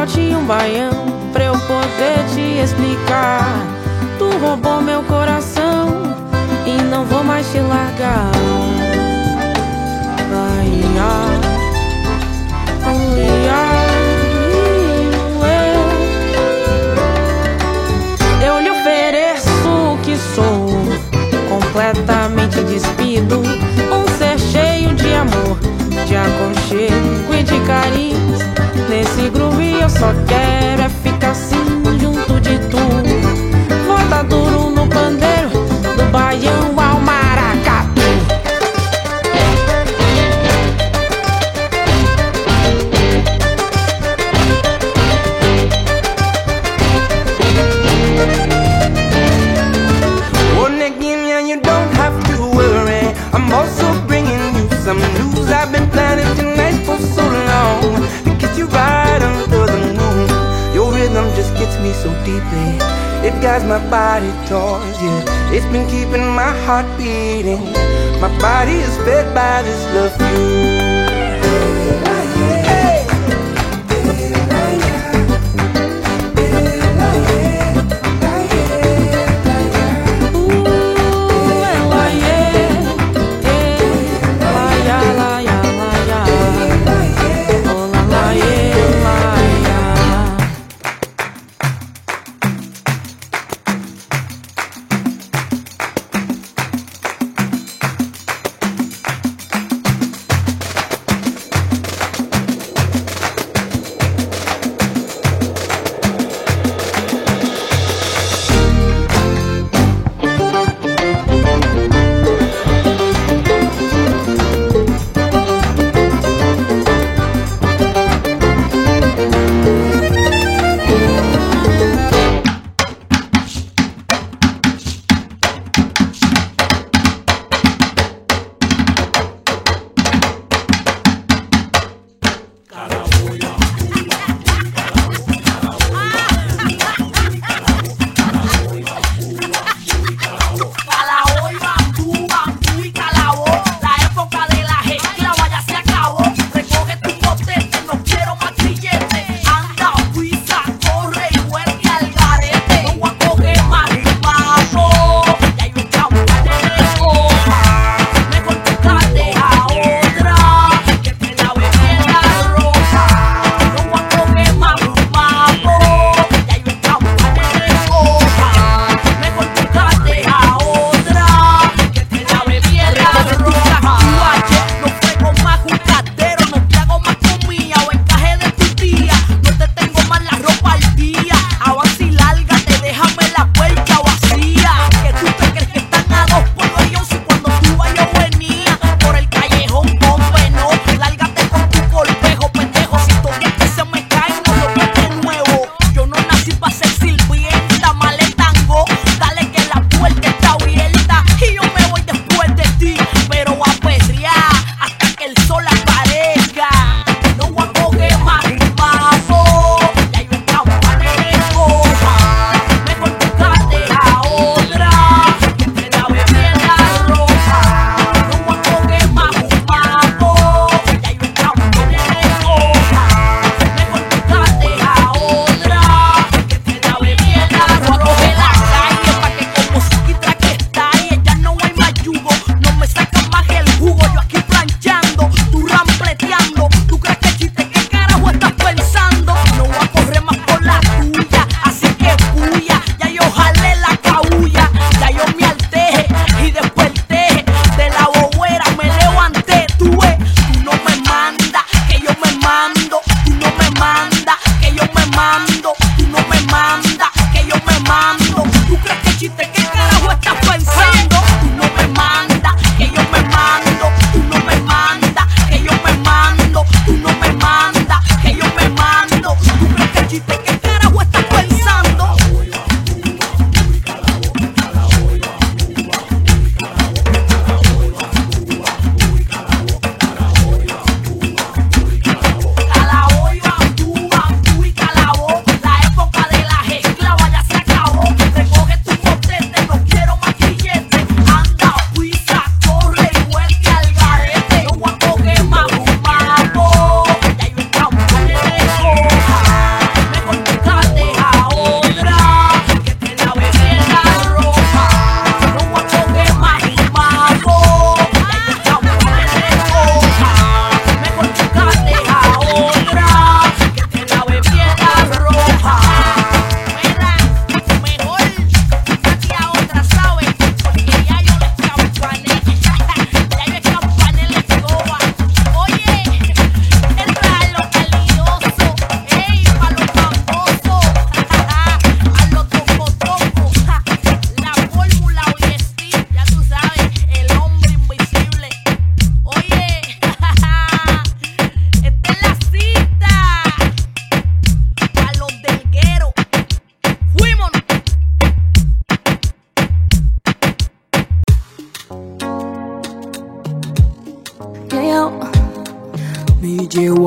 Shot e um baião pra eu poder te explicar. Tu roubou meu coração e não vou mais te largar. Ai, Eu lhe ofereço o que sou, completamente despido. Um ser cheio de amor, de aconchego e de carinho. Nesse groove eu só quero é ficar assim, junto de tu. Volta duro no pandeiro, do baião deeply. It guides my body towards you. It's been keeping my heart beating. My body is fed by this love.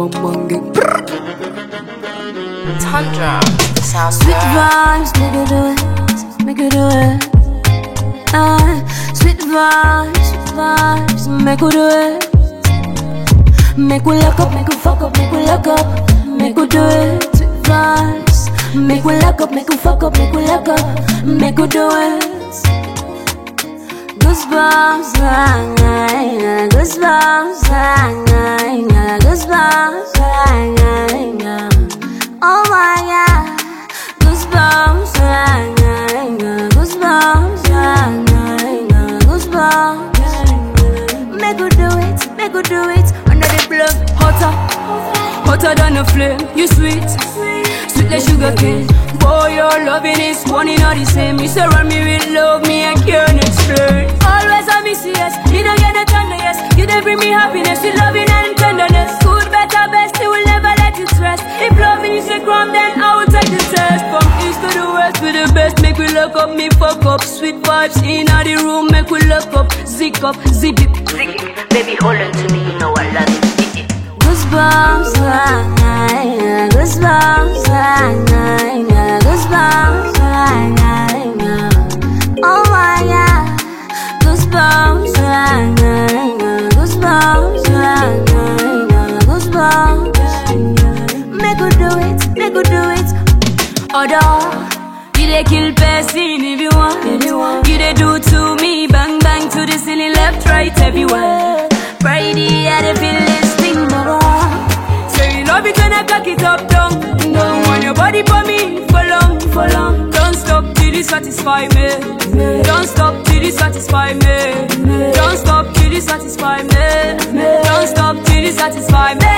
One Mangin. Tundra. Sounds Sweet vibes, make it do it, make it do it. Uh, sweet vibes, sweet vibes, make it do it. Make we lock up, make we fuck up, make we lock up, make we do it. Sweet vibes, make we lock up, make we fuck up, make we lock up, make we do it. Goosebumps, ah, ah, goosebumps, ah, ah, goosebumps, ah, ah, oh my god, goosebumps, ah, ah, goosebumps, ah, ah, goosebumps. Make we do it, make we do it under the blood, hotter, hotter than a flame. You sweet, sweet like sugar cane. Boy, your loving is one in all the same. You surround me with love, me I can't explain. Always I miss you, yes. You don't get the tender, yes. You don't bring me happiness, you loving and tenderness. Good, better, best, you will never let you stress. If loving is a crime, then I will take the test. From east to the west, with the best, make we lock up, me fuck up. Sweet vibes in all the room, make we lock up, zip up, zip it. Baby, hold on to me, you know I love it. Goosebumps, goosebumps, goosebumps, oh my god, goosebumps, goosebumps, goosebumps. Make do it, make do it. Other, you dey kill person if you want, you. You dey do to me, bang bang to the ceiling, left, right, everywhere. Friday, I dey feel it when I cock it up, down, down. Want your body for me for long, for long. Don't stop till you satisfy me. Don't stop till you satisfy me. Don't stop till you satisfy me. Don't stop till you satisfy me.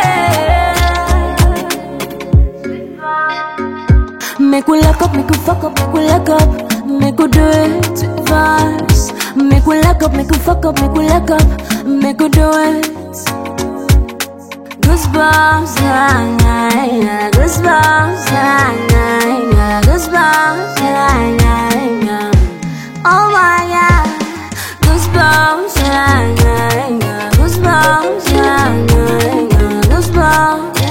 Make we lock up, make we fuck up, make we lock up, make we do it vibes. Make we lock up, make we fuck up, make we lock up, make we do it. Goosebumps, ah, goosebumps, ah, goosebumps, ah, oh my god, goosebumps, goosebumps.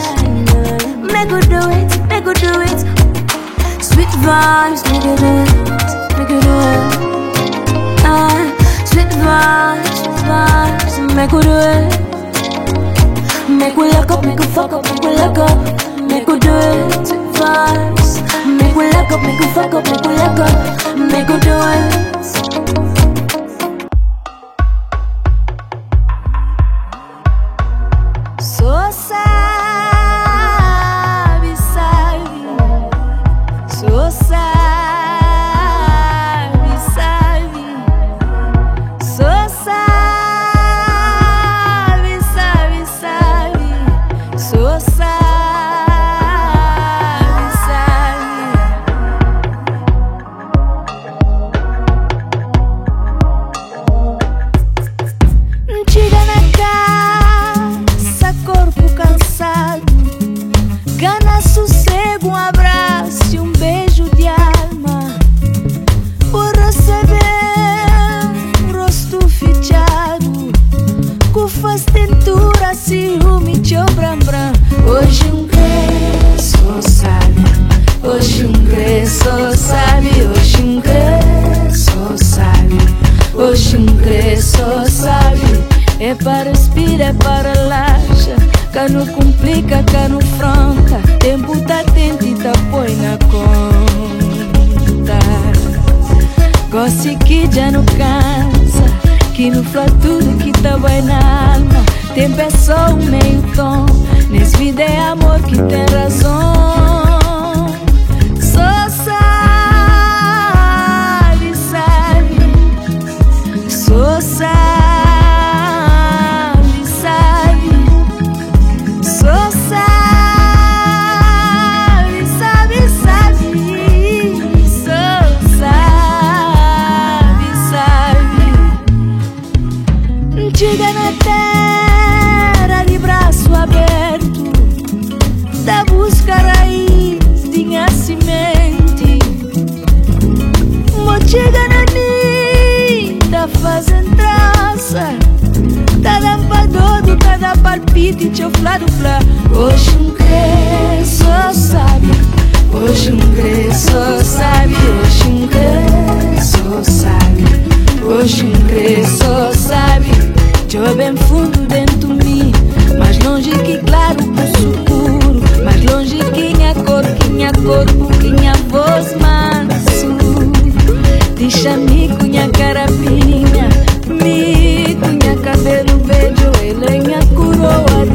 Make do it, make do it. Sweet vibes, make do it, make do it. Ah, sweet vibes, sweet vibes, make we do it. Make we lock up, make we fuck up, make we lock up, make we do it. Vibes, make we lock up, make we fuck up, make we lock up, make we do it. busca raiz de nascimento. Mochega na nida, fazem traça. Tá lampador, tá na palpite, teu flado flá. Hoje um crê, só sabe. Hoje um crê, só sabe. Hoje um crê, só sabe. Hoje um crê, só sabe. Teu bem fundo dentro de mim, mas longe que claro com o suco. Longe quinha cor, quinha corpo, minha voz manso. Deixa-me cunha carapinha, me cunha cabelo verde Ele é minha coroa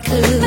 could.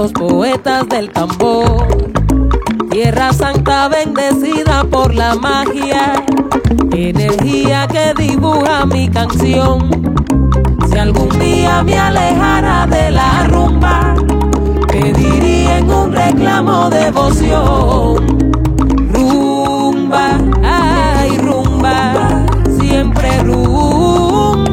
los poetas del tambor. Tierra santa bendecida por la magia, energía que dibuja mi canción. Si algún día me alejara de la rumba, pediría en un reclamo devoción. Rumba, ay rumba, siempre rumba.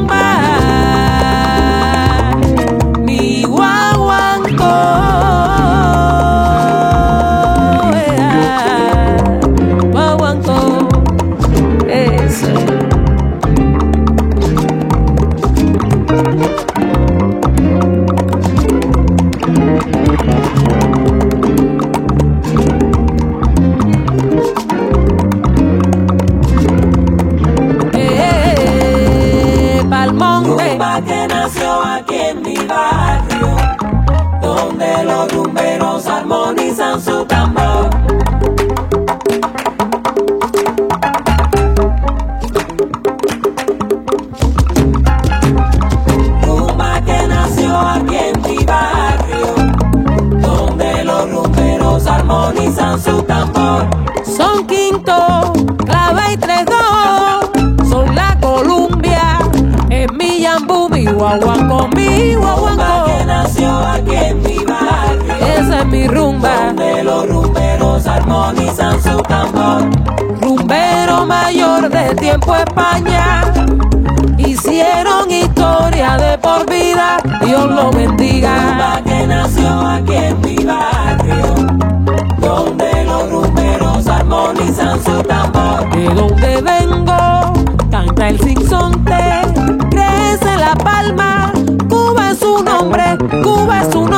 guagua conmigo, guagua con. que nació aquí en mi barrio. Esa es mi rumba. Donde los rumberos armonizan su tambor. Rumbero mayor de tiempo España. Hicieron historia de por vida. Dios lo bendiga. Rumba que nació aquí en mi barrio. Donde los rumberos armonizan su tambor. De donde vengo, canta el sinsonte merece la palma. Cuba es un hombre, Cuba es un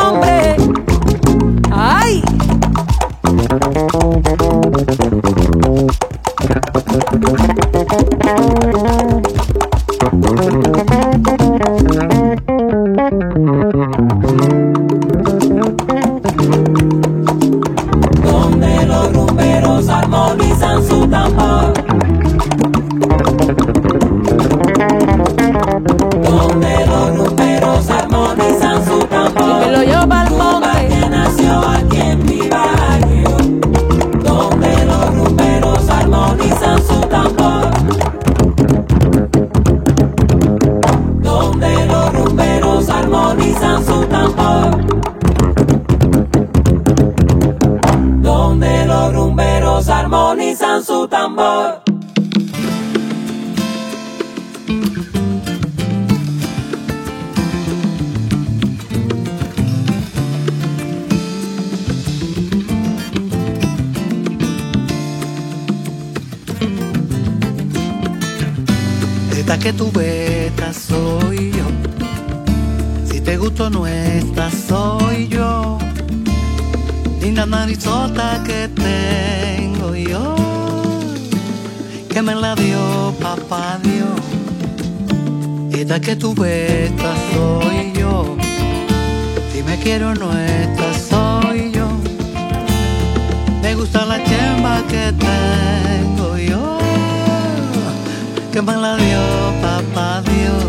Esta que tú vetas soy yo. Si te gusto no esta soy yo. Linda narizota que tengo yo. Que me la dio papá Dios. Esta que tú vetas soy yo. Si me quiero no esta soy yo. Me gusta la chemba que tengo yo que me la dio papá Dios.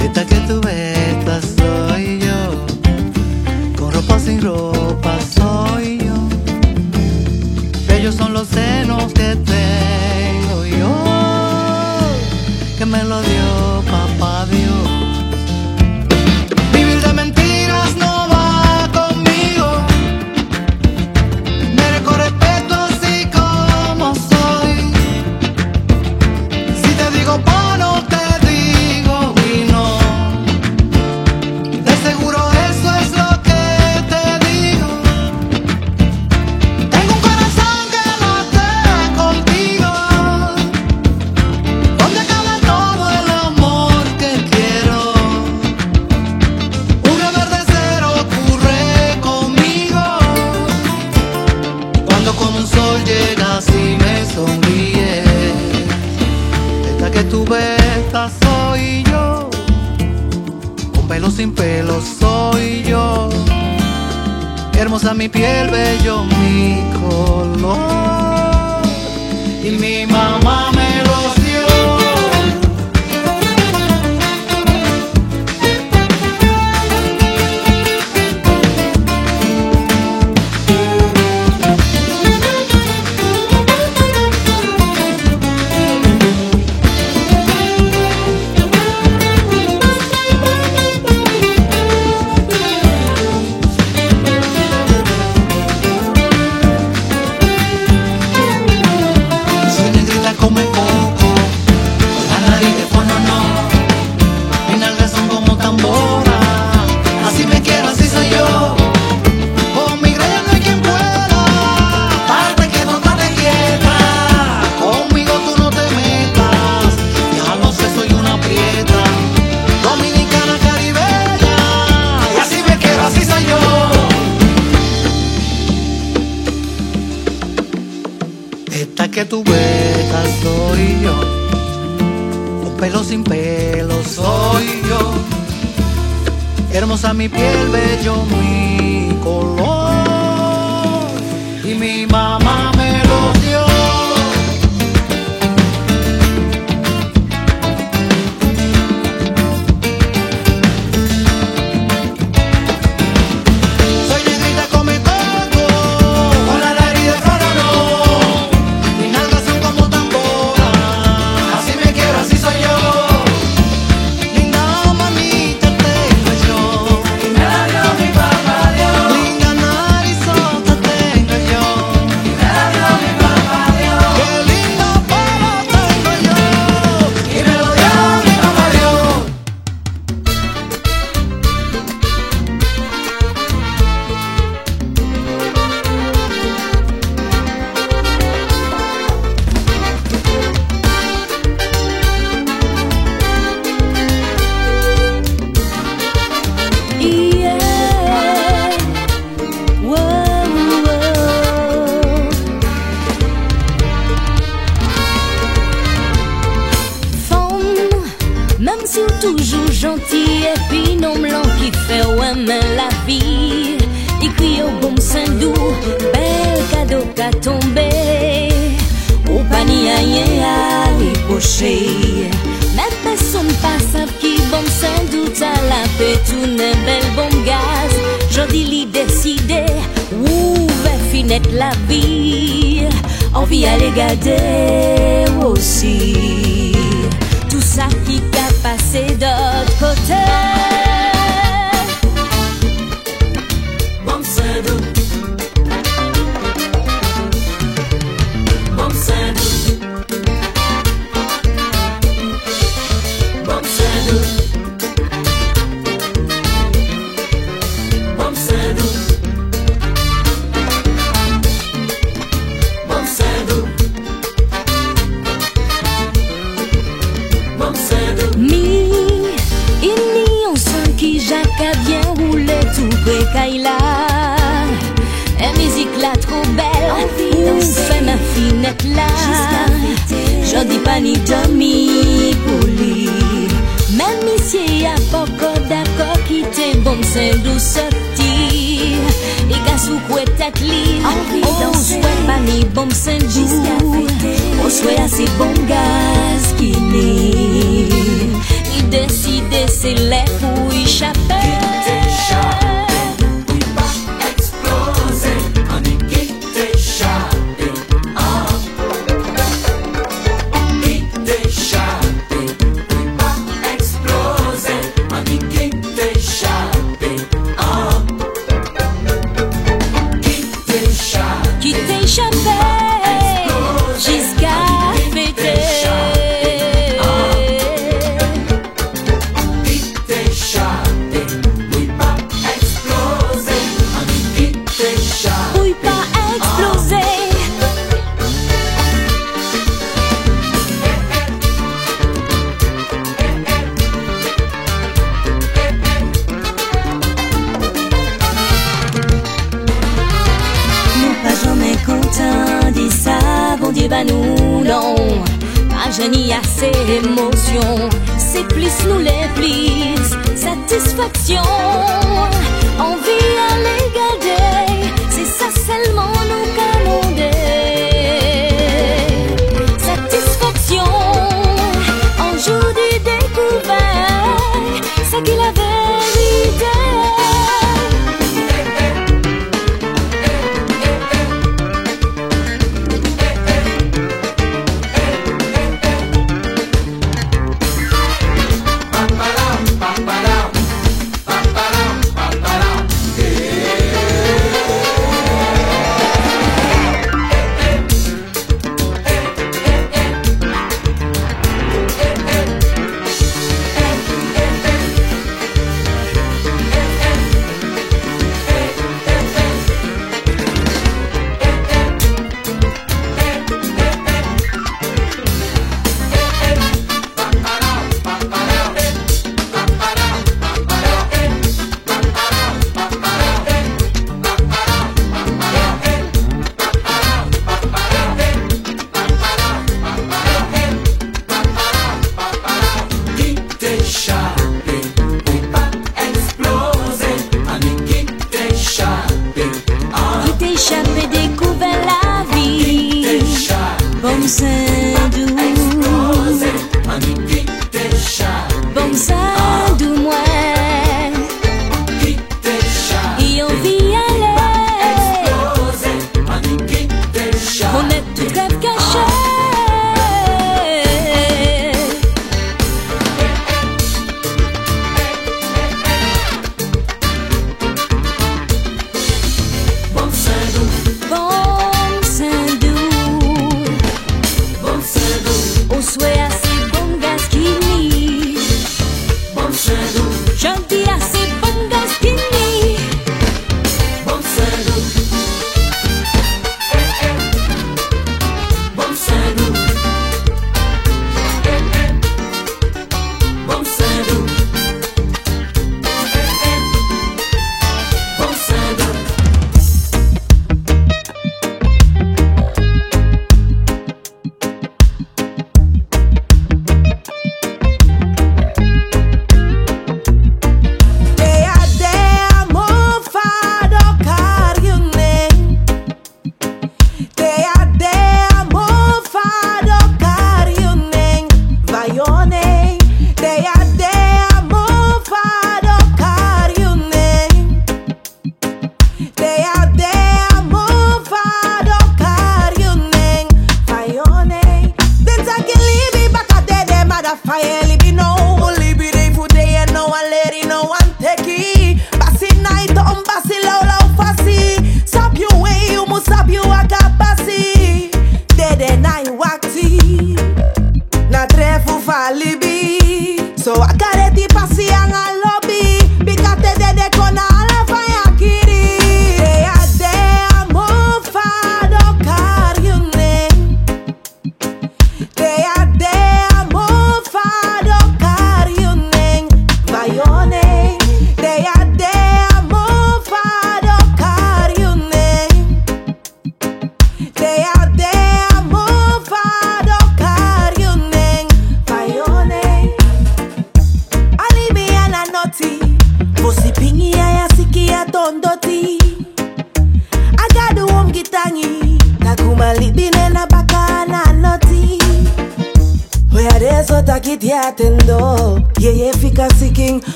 Esta que tú ves, esta soy yo. Con ropa sin ropa soy yo. Ellos son los senos que tengo yo. Que me lo dio papá Dios. pelo sin pelo soy yo. Hermosa mi piel, bello mi color. Y mi mamá me mi piel bello mi color. se ni ase emosyon Se plis nou le plis Satisfaksyon Anvi ale innocent fire.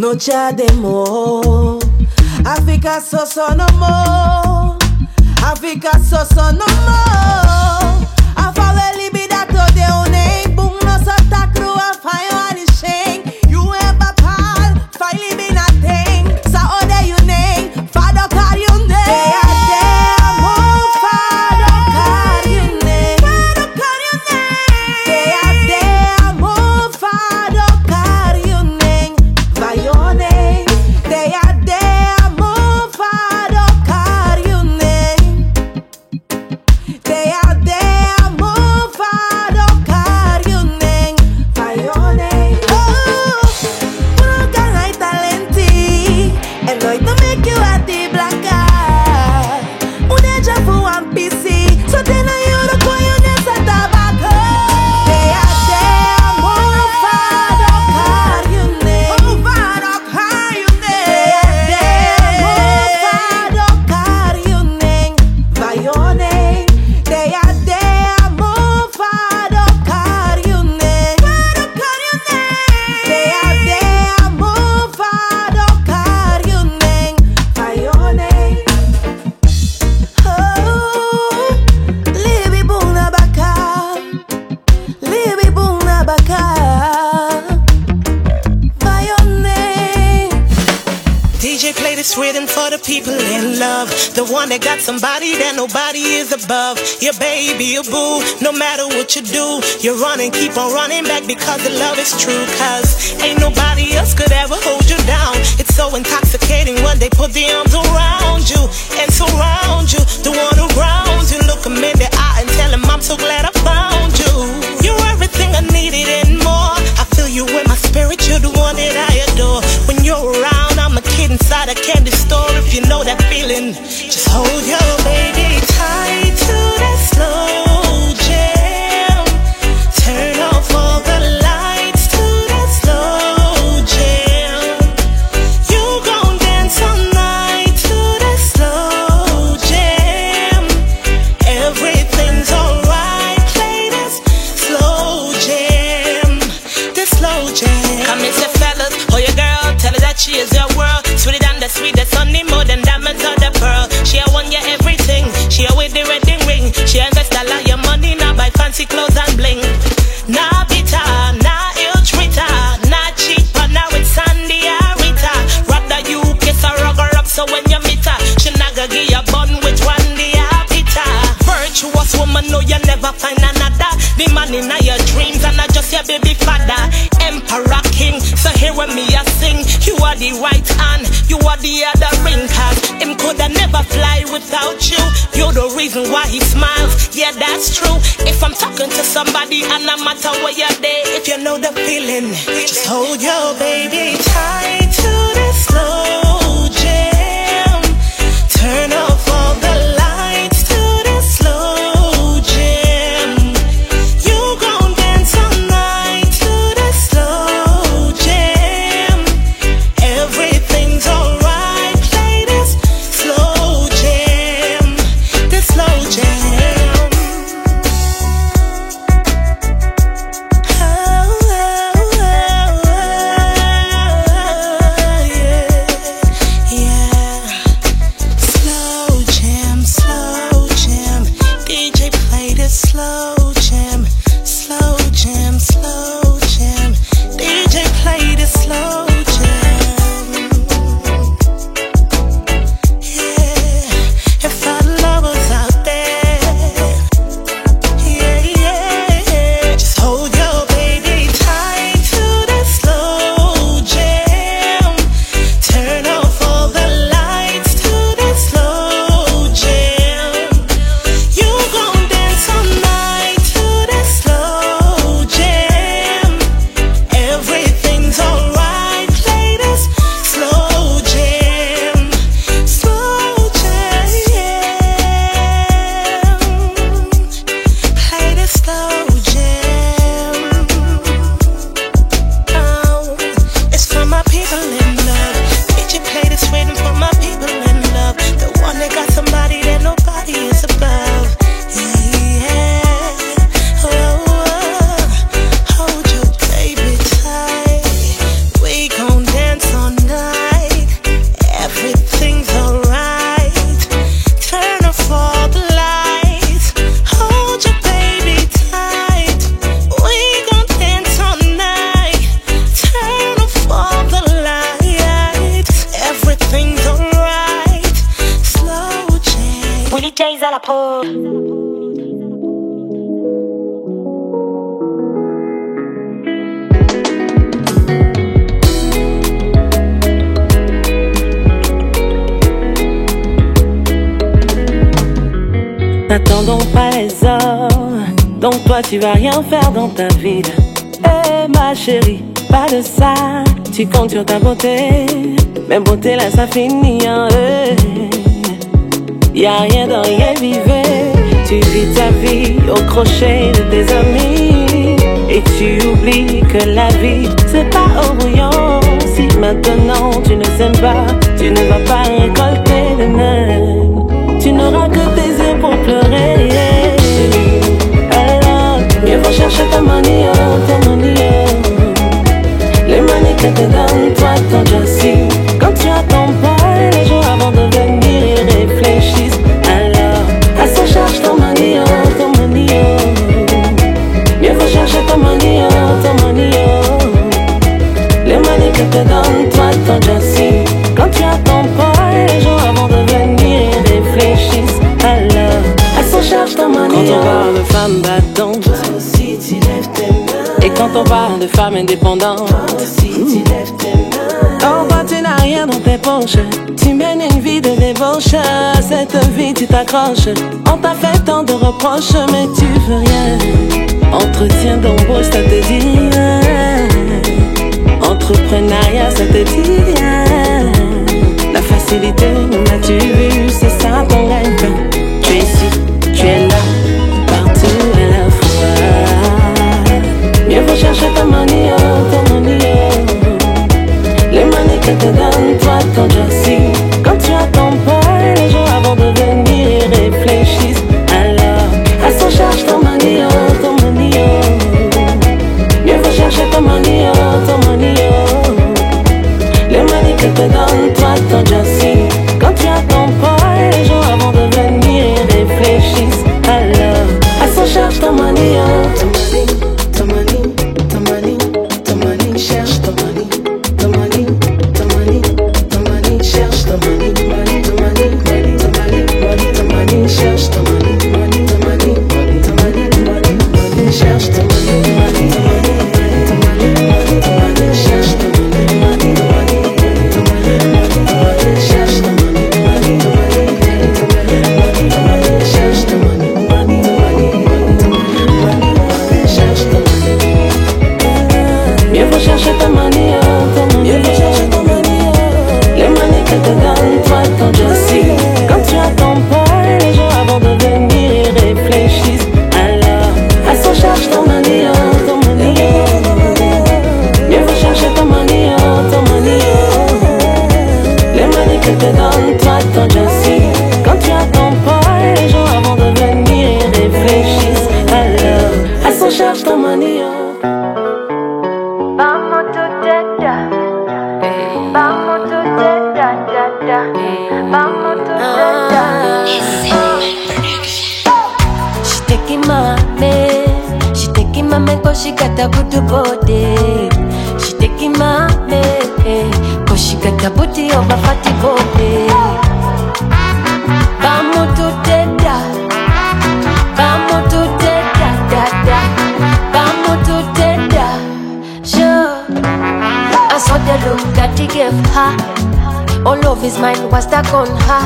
no child more. Africa so so no more. Africa so so no more. above, your baby, your boo. No matter what you do, you're running, keep on running back because the love is true. Cause ain't nobody else could ever hold you down. It's so intoxicating DJs à la prod. N'attendons pas les hommes, donc toi tu vas rien faire dans ta vie. Eh hey, ma chérie, pas de ça, tu comptes sur ta beauté, mais beauté là ça finit en hein y a rien dans rien vivait. Tu vis ta vie au crochet de tes amis. Et tu oublies que la vie, c'est pas au brouillon. Si maintenant tu ne sèmes pas, tu ne vas pas récolter demain. Tu n'auras que tes yeux pour pleurer. Alors, mieux vaut chercher ta manie, oh, ta manie. Oh. Les manies que te donnent, toi, ton Jessie. Quand tu as On parle de femme battante, et quand on parle de femme indépendante, quand hmm, tu n'as rien dans tes poches, tu mènes une vie de débauche. Cette vie, tu t'accroches. On t'a fait tant de reproches, mais tu veux rien. Entretien d'embauche, ça te dit. Entrepreneuriat, ça te dit. La facilité, 그 mine was stuck on her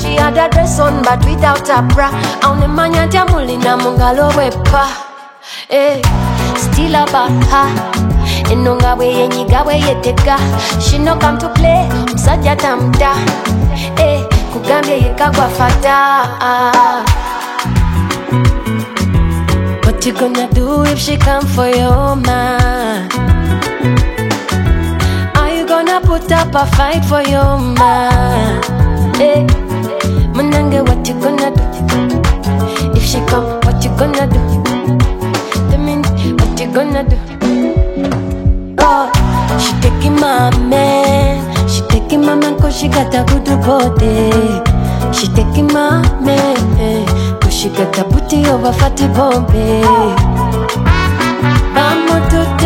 she had a dress on but without a bra aonemanya ntya mulina mungalo wepa, eh. still about her Enonga we eno we yeteka. She no come to play omusajja tamuta hey, eh, kugambye yekka gwafata What you gonna do if she come for your man? I put up a fight for your man. Eh, hey, Manange, what you gonna do? If she come, what you gonna do? Tell me, what you gonna do? Oh, she taking my man. She taking my man cause she got a good body. She taking my man eh, she got a booty over fatty bombay. I'm a to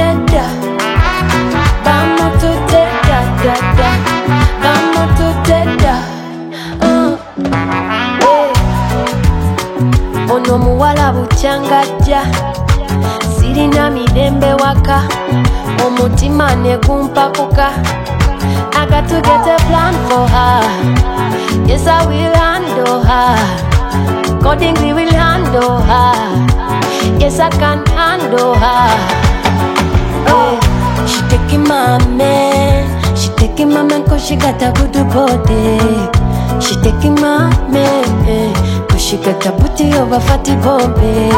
n'omuwala bukyangajja. Sirina mirembe waka omutima I got to get a plan for her. Yes, I will handle her. Will handle her. Yes, I can handle her. Oh, she taking my man. She taking my man cause she got a good body. She taking my man eh cause she got a booty over fatty Bombay.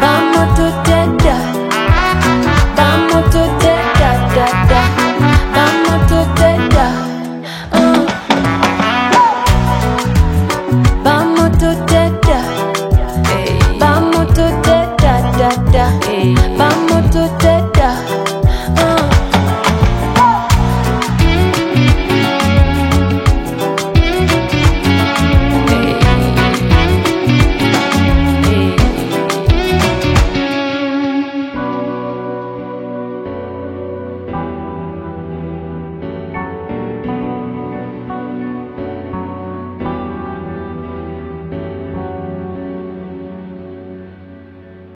Vamos